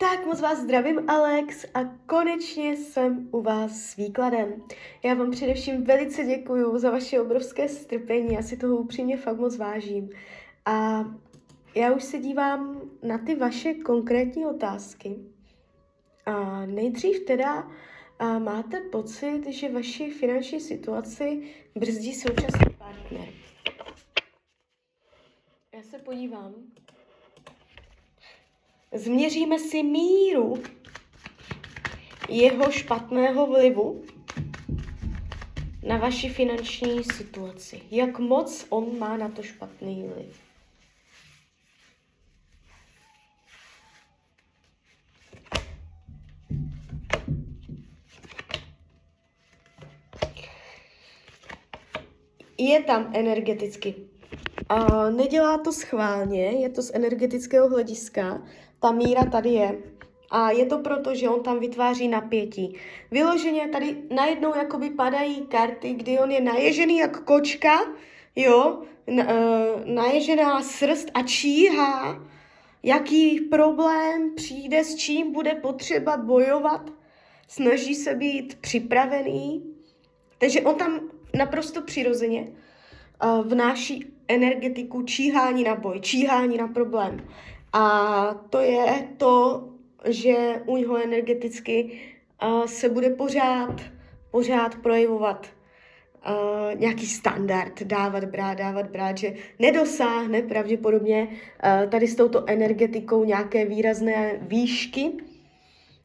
Tak moc vás zdravím, Alex, a konečně jsem u vás s výkladem. Já vám především velice děkuju za vaše obrovské strpení, já si toho upřímně fakt moc vážím. A já už se dívám na ty vaše konkrétní otázky. A nejdřív teda a máte pocit, že vaši finanční situaci brzdí současný partner. Já se podívám. Změříme si míru jeho špatného vlivu na vaši finanční situaci. Jak moc on má na to špatný vliv. Je tam energeticky. A nedělá to schválně, je to z energetického hlediska ta míra tady je. A je to proto, že on tam vytváří napětí. Vyloženě tady najednou jakoby padají karty, kdy on je naježený jak kočka, jo, na, uh, naježená srst a číhá, jaký problém přijde, s čím bude potřeba bojovat, snaží se být připravený. Takže on tam naprosto přirozeně uh, vnáší energetiku číhání na boj, číhání na problém. A to je to, že u něho energeticky uh, se bude pořád, pořád projevovat uh, nějaký standard, dávat, brát, dávat, brát, že nedosáhne pravděpodobně uh, tady s touto energetikou nějaké výrazné výšky,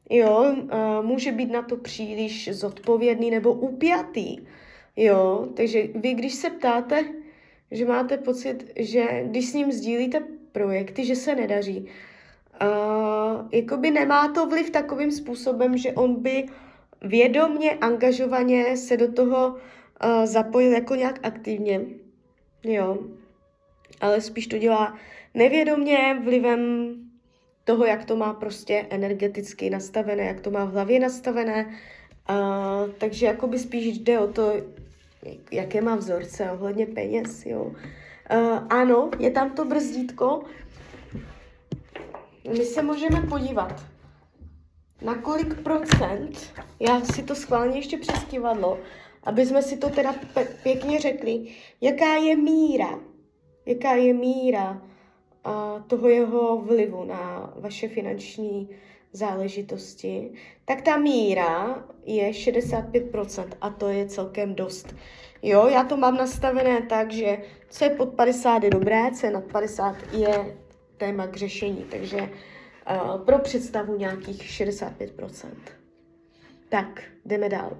jo, uh, může být na to příliš zodpovědný nebo upjatý, jo, takže vy, když se ptáte, že máte pocit, že když s ním sdílíte projekty, že se nedaří. Uh, jakoby nemá to vliv takovým způsobem, že on by vědomně, angažovaně se do toho uh, zapojil jako nějak aktivně. Jo. Ale spíš to dělá nevědomně vlivem toho, jak to má prostě energeticky nastavené, jak to má v hlavě nastavené. Uh, takže jakoby spíš jde o to, jaké má vzorce ohledně peněz, jo. Uh, ano, je tam to brzdítko. My se můžeme podívat, na kolik procent, já si to schválně ještě přes kivadlo, aby jsme si to teda pěkně řekli, jaká je míra, jaká je míra uh, toho jeho vlivu na vaše finanční záležitosti, tak ta míra je 65% a to je celkem dost. Jo, já to mám nastavené tak, že co je pod 50 je dobré, co je nad 50 je téma k řešení, takže uh, pro představu nějakých 65%. Tak, jdeme dál.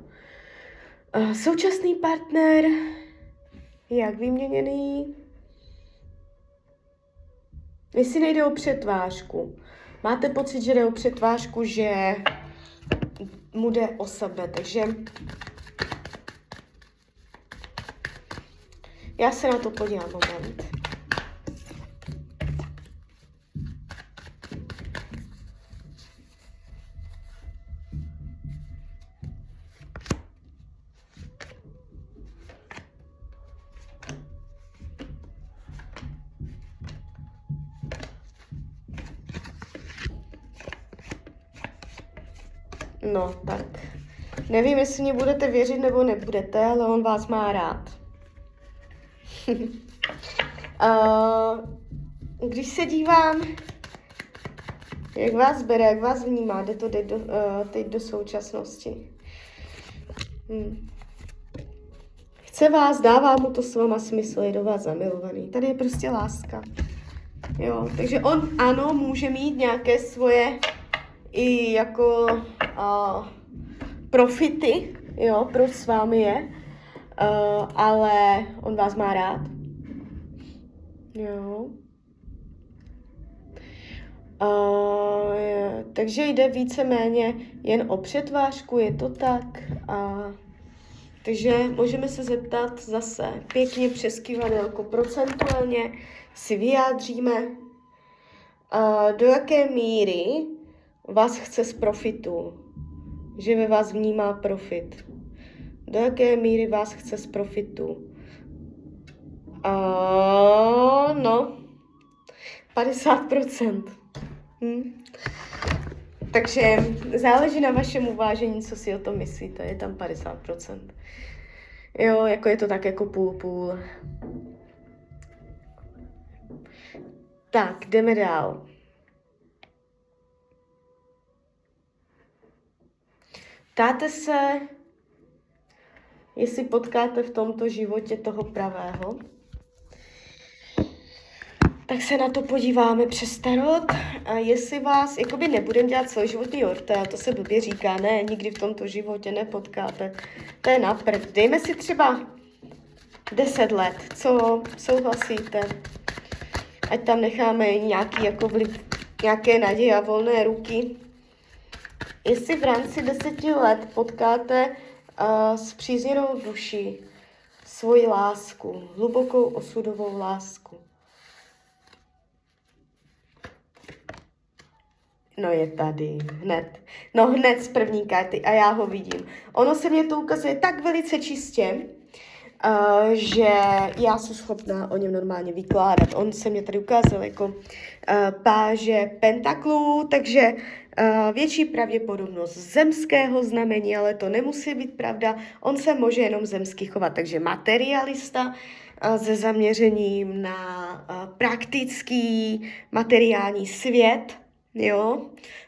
Uh, současný partner, jak vyměněný? Jestli nejde o přetvářku, máte pocit, že jde o přetvářku, že mu jde o sebe, takže Já se na to podívám moment. No, tak. Nevím, jestli mě budete věřit nebo nebudete, ale on vás má rád. uh, když se dívám, jak vás bere, jak vás vnímá, jde to teď do, uh, teď do současnosti. Hmm. Chce vás, dává mu to s váma smysl, je do vás zamilovaný. Tady je prostě láska. Jo, takže on ano, může mít nějaké svoje i jako uh, profity, jo, proč s vámi je, uh, ale on vás má rád. Jo. Uh, je, takže jde víceméně jen o přetvářku, je to tak. A, takže můžeme se zeptat zase pěkně přes kivadelko procentuálně si vyjádříme, uh, do jaké míry vás chce z profitu, že ve vás vnímá profit do jaké míry vás chce z profitu. A no, 50%. Hm. takže záleží na vašem uvážení, co si o tom myslíte. Je tam 50%. Jo, jako je to tak jako půl půl. Tak, jdeme dál. Ptáte se, jestli potkáte v tomto životě toho pravého, tak se na to podíváme přes tarot. A jestli vás, jakoby nebudem dělat celoživotní orta, to se blbě říká, ne, nikdy v tomto životě nepotkáte. To je napřed. Dejme si třeba 10 let, co souhlasíte. Ať tam necháme nějaký jako vliv, nějaké naděje a volné ruky. Jestli v rámci deseti let potkáte uh, s přízněnou duší svoji lásku, hlubokou osudovou lásku. No je tady, hned. No hned z první karty a já ho vidím. Ono se mě to ukazuje tak velice čistě, uh, že já jsem schopná o něm normálně vykládat. On se mě tady ukázal jako uh, páže pentaklů, takže větší pravděpodobnost zemského znamení, ale to nemusí být pravda. On se může jenom zemsky chovat, takže materialista se zaměřením na praktický materiální svět, jo.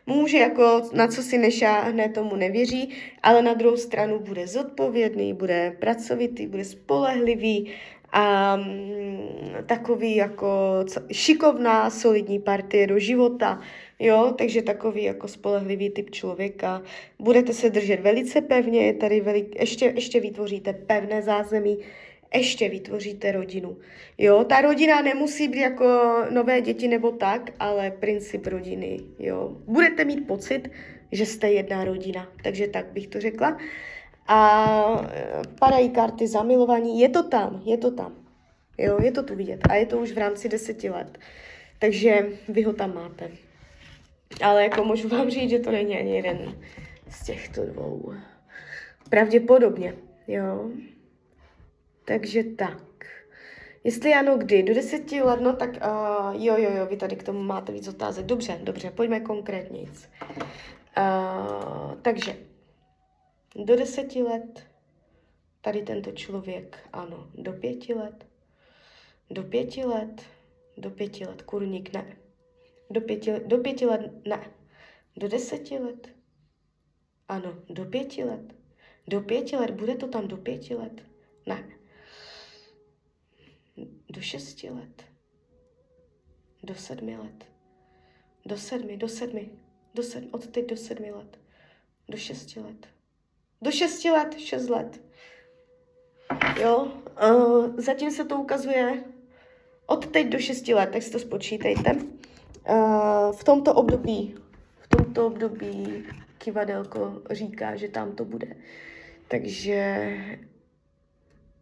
Může jako na co si nešáhne, tomu nevěří, ale na druhou stranu bude zodpovědný, bude pracovitý, bude spolehlivý a um, takový jako šikovná, solidní partie do života, jo, takže takový jako spolehlivý typ člověka. Budete se držet velice pevně, je tady velik, ještě, ještě vytvoříte pevné zázemí, ještě vytvoříte rodinu. Jo, ta rodina nemusí být jako nové děti nebo tak, ale princip rodiny, jo. Budete mít pocit, že jste jedna rodina, takže tak bych to řekla. A e, padají karty zamilovaní, je to tam, je to tam. Jo, je to tu vidět a je to už v rámci deseti let. Takže vy ho tam máte. Ale jako můžu vám říct, že to není ani jeden z těchto dvou. Pravděpodobně, jo. Takže tak. Jestli ano, kdy? Do deseti let, no tak uh, jo, jo, jo, vy tady k tomu máte víc otázek. Dobře, dobře, pojďme konkrétně. Uh, takže, do deseti let tady tento člověk, ano, do pěti let, do pěti let, do pěti let, kurník ne, do pěti, do pěti let ne, do deseti let, ano, do pěti let, do pěti let, bude to tam do pěti let, ne, do šesti let, do sedmi let, do sedmi, do sedmi, do sedmi, od teď do sedmi let, do šesti let, do šesti let, šest let. Jo, uh, zatím se to ukazuje. Od teď do šesti let, tak si to spočítejte. Uh, v tomto období, v tomto období kivadelko říká, že tam to bude. Takže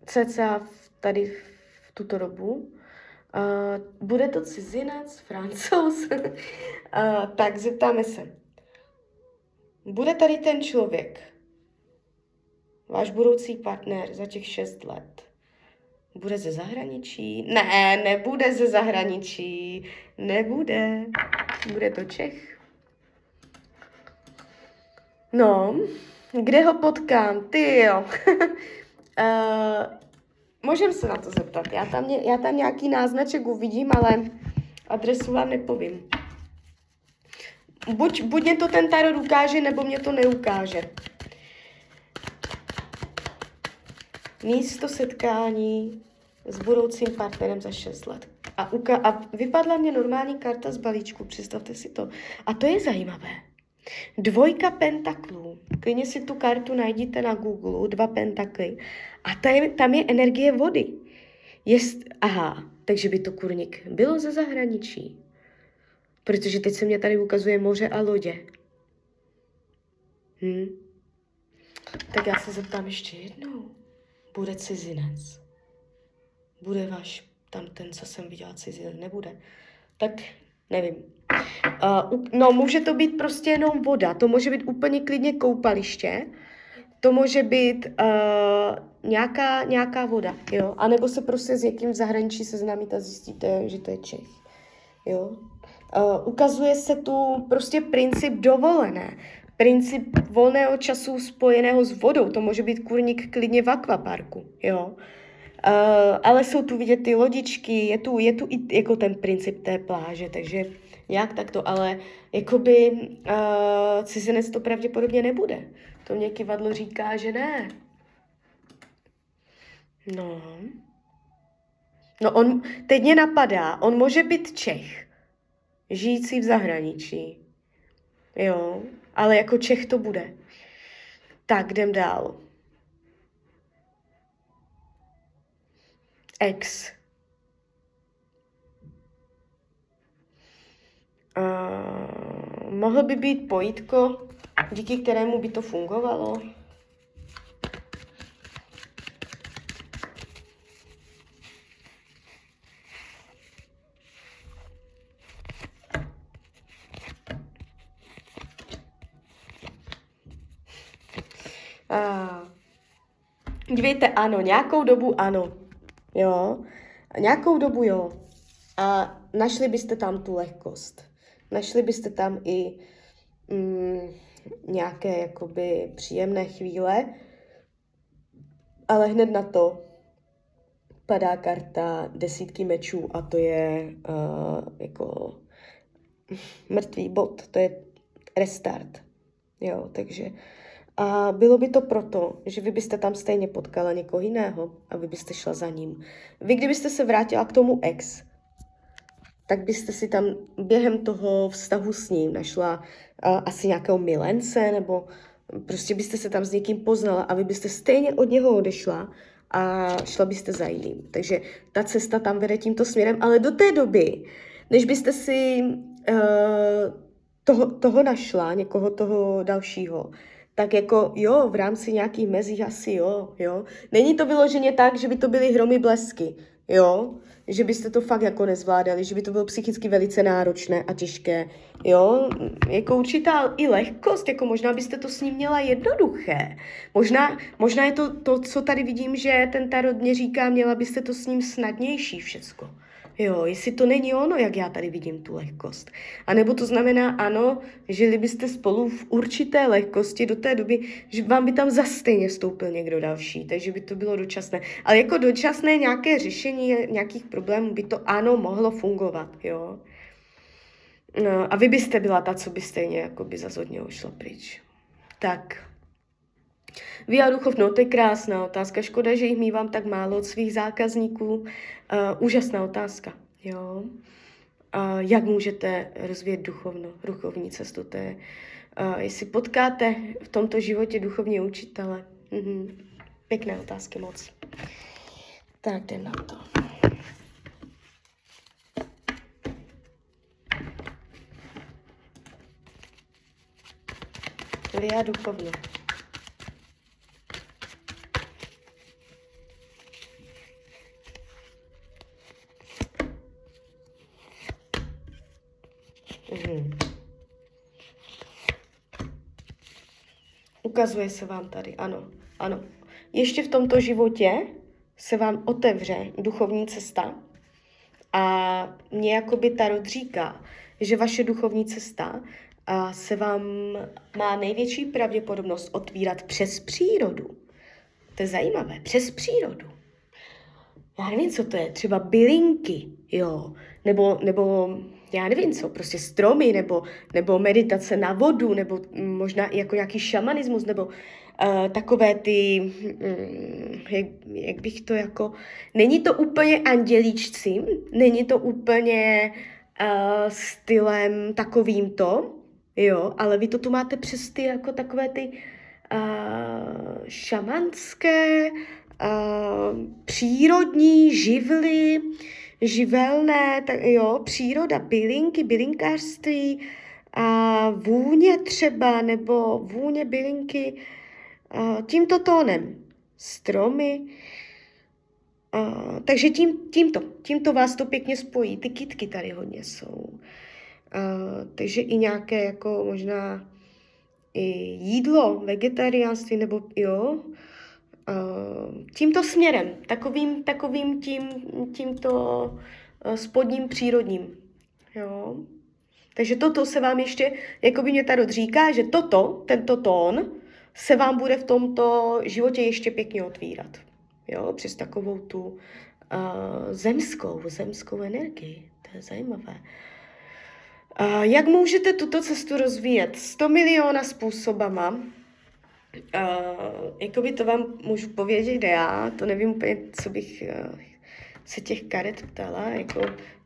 cca tady v tuto dobu. Uh, bude to cizinec, francouz? uh, tak zeptáme se. Bude tady ten člověk, váš budoucí partner za těch šest let, bude ze zahraničí? Ne, nebude ze zahraničí. Nebude. Bude to Čech. No, kde ho potkám? Ty jo. uh, Můžem se na to zeptat. Já tam, já tam nějaký náznaček uvidím, ale adresu vám nepovím. Buď, buď mě to ten tarot ukáže, nebo mě to neukáže. Místo setkání s budoucím partnerem za 6 let. A, uka- a vypadla mě normální karta z balíčku, představte si to. A to je zajímavé. Dvojka pentaklů. Klidně si tu kartu najdete na Google, dva pentakly. A ta je, tam je energie vody. Jest, aha, takže by to kurník bylo ze zahraničí. Protože teď se mě tady ukazuje moře a lodě. Hm? Tak já se zeptám ještě jednou. Bude cizinec? Bude váš tam ten, co jsem viděla cizinec? Nebude. Tak nevím. Uh, no, může to být prostě jenom voda, to může být úplně klidně koupaliště, to může být uh, nějaká, nějaká voda, jo, a nebo se prostě s někým v zahraničí seznámíte a zjistíte, že to je Čech, jo. Uh, ukazuje se tu prostě princip dovolené, princip volného času spojeného s vodou. To může být kurník klidně v akvaparku, jo. Uh, ale jsou tu vidět ty lodičky, je tu, je tu i jako ten princip té pláže, takže nějak takto, ale jakoby uh, cizinec to pravděpodobně nebude. To mě kivadlo říká, že ne. No. No on, teď mě napadá, on může být Čech, žijící v zahraničí. Jo, ale jako Čech to bude. Tak, jdem dál. Ex. Uh, mohl by být pojítko, díky kterému by to fungovalo? Dívejte, ano, nějakou dobu ano, jo, nějakou dobu jo. A našli byste tam tu lehkost. Našli byste tam i mm, nějaké jakoby příjemné chvíle, ale hned na to padá karta desítky mečů a to je uh, jako mrtvý bod, to je restart. Jo, takže a bylo by to proto, že vy byste tam stejně potkala někoho jiného a vy byste šla za ním. Vy kdybyste se vrátila k tomu ex, tak byste si tam během toho vztahu s ním našla uh, asi nějakého milence, nebo prostě byste se tam s někým poznala a vy byste stejně od něho odešla a šla byste za jiným. Takže ta cesta tam vede tímto směrem, ale do té doby, než byste si uh, toho, toho našla, někoho toho dalšího, tak jako jo, v rámci nějakých mezí asi jo, jo. Není to vyloženě tak, že by to byly hromy blesky, jo, že byste to fakt jako nezvládali, že by to bylo psychicky velice náročné a těžké, jo, jako určitá i lehkost, jako možná byste to s ním měla jednoduché. Možná, možná je to to, co tady vidím, že ten tarot mě říká, měla byste to s ním snadnější všecko. Jo, jestli to není ono, jak já tady vidím tu lehkost. A nebo to znamená ano, žili byste spolu v určité lehkosti do té doby, že vám by tam zase stejně vstoupil někdo další, takže by to bylo dočasné. Ale jako dočasné nějaké řešení nějakých problémů by to ano mohlo fungovat, jo. No, a vy byste byla ta, co by stejně jako by zase od něho šla pryč. Tak, Via Duchov, no to je krásná otázka. Škoda, že jich mývám tak málo od svých zákazníků. Uh, úžasná otázka, jo. Uh, jak můžete rozvíjet duchovno, duchovní cestu? To je, uh, jestli potkáte v tomto životě duchovní učitele. Mm-hmm. Pěkné otázky moc. Tak jdem na to. Via duchovno. Ukazuje se vám tady, ano, ano. Ještě v tomto životě se vám otevře duchovní cesta a mě jakoby Tarot říká, že vaše duchovní cesta a se vám má největší pravděpodobnost otvírat přes přírodu. To je zajímavé, přes přírodu. Já nevím, co to je, třeba bylinky, jo, nebo, nebo já nevím co, prostě stromy, nebo, nebo meditace na vodu, nebo možná jako nějaký šamanismus, nebo uh, takové ty, um, jak, jak bych to jako, není to úplně andělíčci, není to úplně uh, stylem takovýmto, jo, ale vy to tu máte přes ty jako takové ty uh, šamanské, uh, přírodní živly, živelné, tak jo, příroda, bylinky, bylinkářství, a vůně třeba, nebo vůně bylinky, a tímto tónem. Stromy, a, takže tím, tímto, tímto vás to pěkně spojí. Ty kitky tady hodně jsou. A, takže i nějaké jako možná i jídlo, vegetariánství, nebo jo, tímto směrem, takovým, takovým tím, tímto uh, spodním přírodním. Jo? Takže toto se vám ještě, jako by mě Tarot říká, že toto, tento tón, se vám bude v tomto životě ještě pěkně otvírat. Jo, přes takovou tu uh, zemskou, zemskou energii. To je zajímavé. Uh, jak můžete tuto cestu rozvíjet? 100 miliona způsobama. Uh, jakoby to vám můžu povědět já, to nevím úplně, co bych uh, se těch karet ptala, jako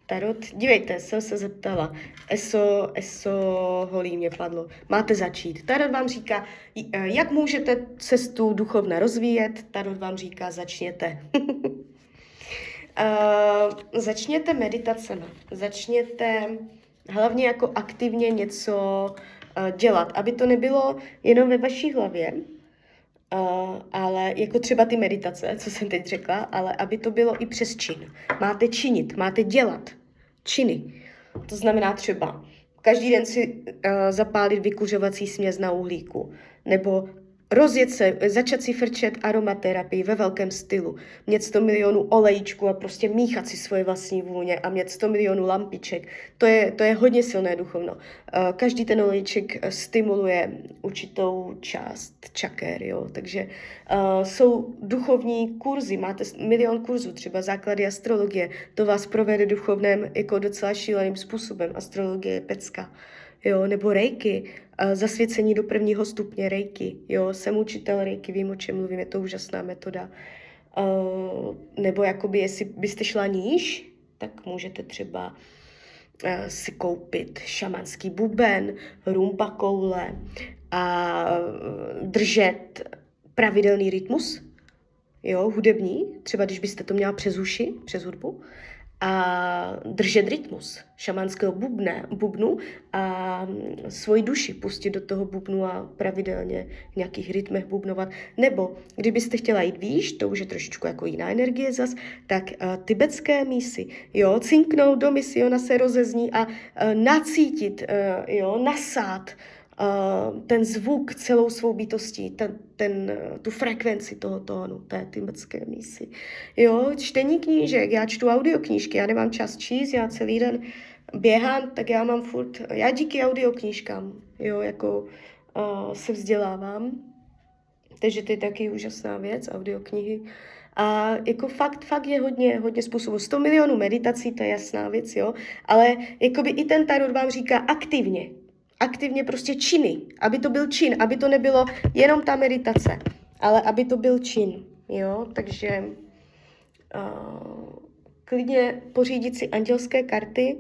tarot. Dívejte, jsem se zeptala. Eso, eso holí mě padlo. Máte začít. Tarot vám říká, jak můžete cestu duchovna rozvíjet. Tarot vám říká, začněte. uh, začněte meditacemi. Začněte hlavně jako aktivně něco uh, dělat, aby to nebylo jenom ve vaší hlavě, Uh, ale jako třeba ty meditace, co jsem teď řekla, ale aby to bylo i přes čin. Máte činit, máte dělat činy. To znamená třeba každý den si uh, zapálit vykuřovací směs na uhlíku, nebo rozjet se, začat si frčet aromaterapii ve velkém stylu, mít 100 milionů olejčků a prostě míchat si svoje vlastní vůně a mít 100 milionů lampiček. To je, to je hodně silné duchovno. Eh, každý ten olejček stimuluje určitou část čaker, jo? takže uh, jsou duchovní kurzy, máte milion kurzů, třeba základy astrologie, to vás provede duchovném jako docela šíleným způsobem. Astrologie je pecka jo, nebo rejky, zasvěcení do prvního stupně rejky, jo, jsem učitel rejky, vím, o čem mluvím, je to úžasná metoda. Nebo jakoby, jestli byste šla níž, tak můžete třeba si koupit šamanský buben, rumba koule a držet pravidelný rytmus, jo, hudební, třeba když byste to měla přes uši, přes hudbu, a držet rytmus šamanského bubne, bubnu a svoji duši pustit do toho bubnu a pravidelně v nějakých rytmech bubnovat. Nebo kdybyste chtěla jít výš, to už je trošičku jako jiná energie zas, tak uh, tibetské mísy, jo, cinknout do misy, ona se rozezní a uh, nacítit, uh, jo, nasát uh, ten zvuk celou svou bytostí, ten, ten, tu frekvenci toho tónu, té tibetské mísy. Jo, čtení knížek, já čtu audioknížky, já nemám čas číst, já celý den běhám, tak já mám furt, já díky audioknížkám, jo, jako uh, se vzdělávám, takže to je taky úžasná věc, audioknihy. A jako fakt, fakt je hodně, hodně způsobů. 100 milionů meditací, to je jasná věc, jo, ale jakoby i ten tarot vám říká aktivně, aktivně prostě činy, aby to byl čin, aby to nebylo jenom ta meditace, ale aby to byl čin, jo, takže uh, klidně pořídit si andělské karty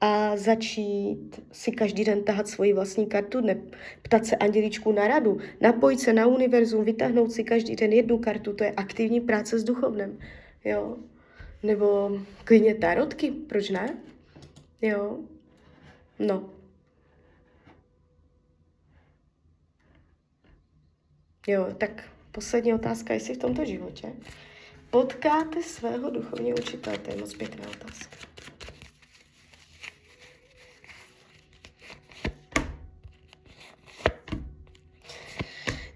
a začít si každý den tahat svoji vlastní kartu, ne, ptat se anděličku na radu, napojit se na univerzum, vytáhnout si každý den jednu kartu, to je aktivní práce s duchovnem, jo, nebo klidně tarotky, proč ne, jo, no. Jo, tak poslední otázka, jestli v tomto životě potkáte svého duchovního učitele, to je moc pěkná otázka.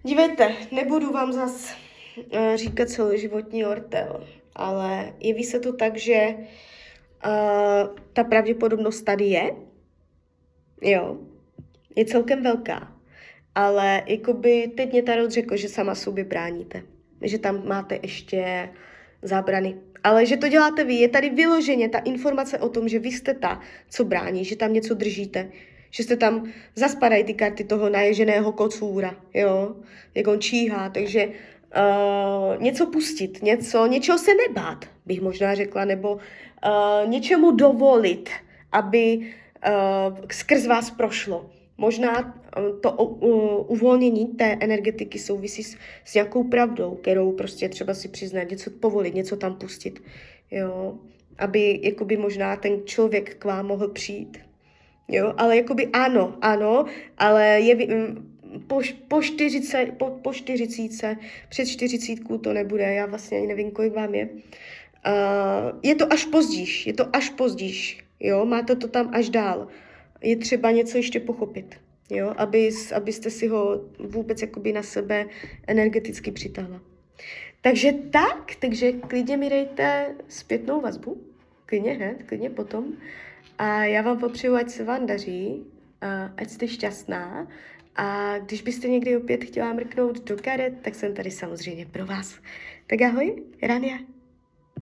Dívejte, nebudu vám zas uh, říkat celoživotní ortel, ale jeví se to tak, že uh, ta pravděpodobnost tady je, jo, je celkem velká ale jakoby teď mě Tarot řekl, že sama sobě bráníte. Že tam máte ještě zábrany. Ale že to děláte vy, je tady vyloženě ta informace o tom, že vy jste ta, co brání, že tam něco držíte, že jste tam, zaspadají ty karty toho naježeného kocůra, jo, jak on číhá, takže uh, něco pustit, něco, něčeho se nebát, bych možná řekla, nebo uh, něčemu dovolit, aby uh, skrz vás prošlo. Možná eh, to uvolnění té energetiky souvisí s, nějakou pravdou, kterou prostě třeba si přiznat, něco povolit, něco tam pustit, jo, aby jakoby možná ten člověk k vám mohl přijít. Jo, ale jakoby ano, ano, ale je, mm, po, po, čtyřice, po, po čtyřicíce, před čtyřicítku to nebude, já vlastně ani nevím, kolik vám je. Uh, je to až pozdíž, je to až pozdíž, jo, máte to tam až dál je třeba něco ještě pochopit, jo, aby, abyste si ho vůbec jakoby na sebe energeticky přitahla. Takže tak, takže klidně mi dejte zpětnou vazbu, klidně hned, klidně potom. A já vám popřeju, ať se vám daří, ať jste šťastná a když byste někdy opět chtěla mrknout do karet, tak jsem tady samozřejmě pro vás. Tak ahoj, Rania.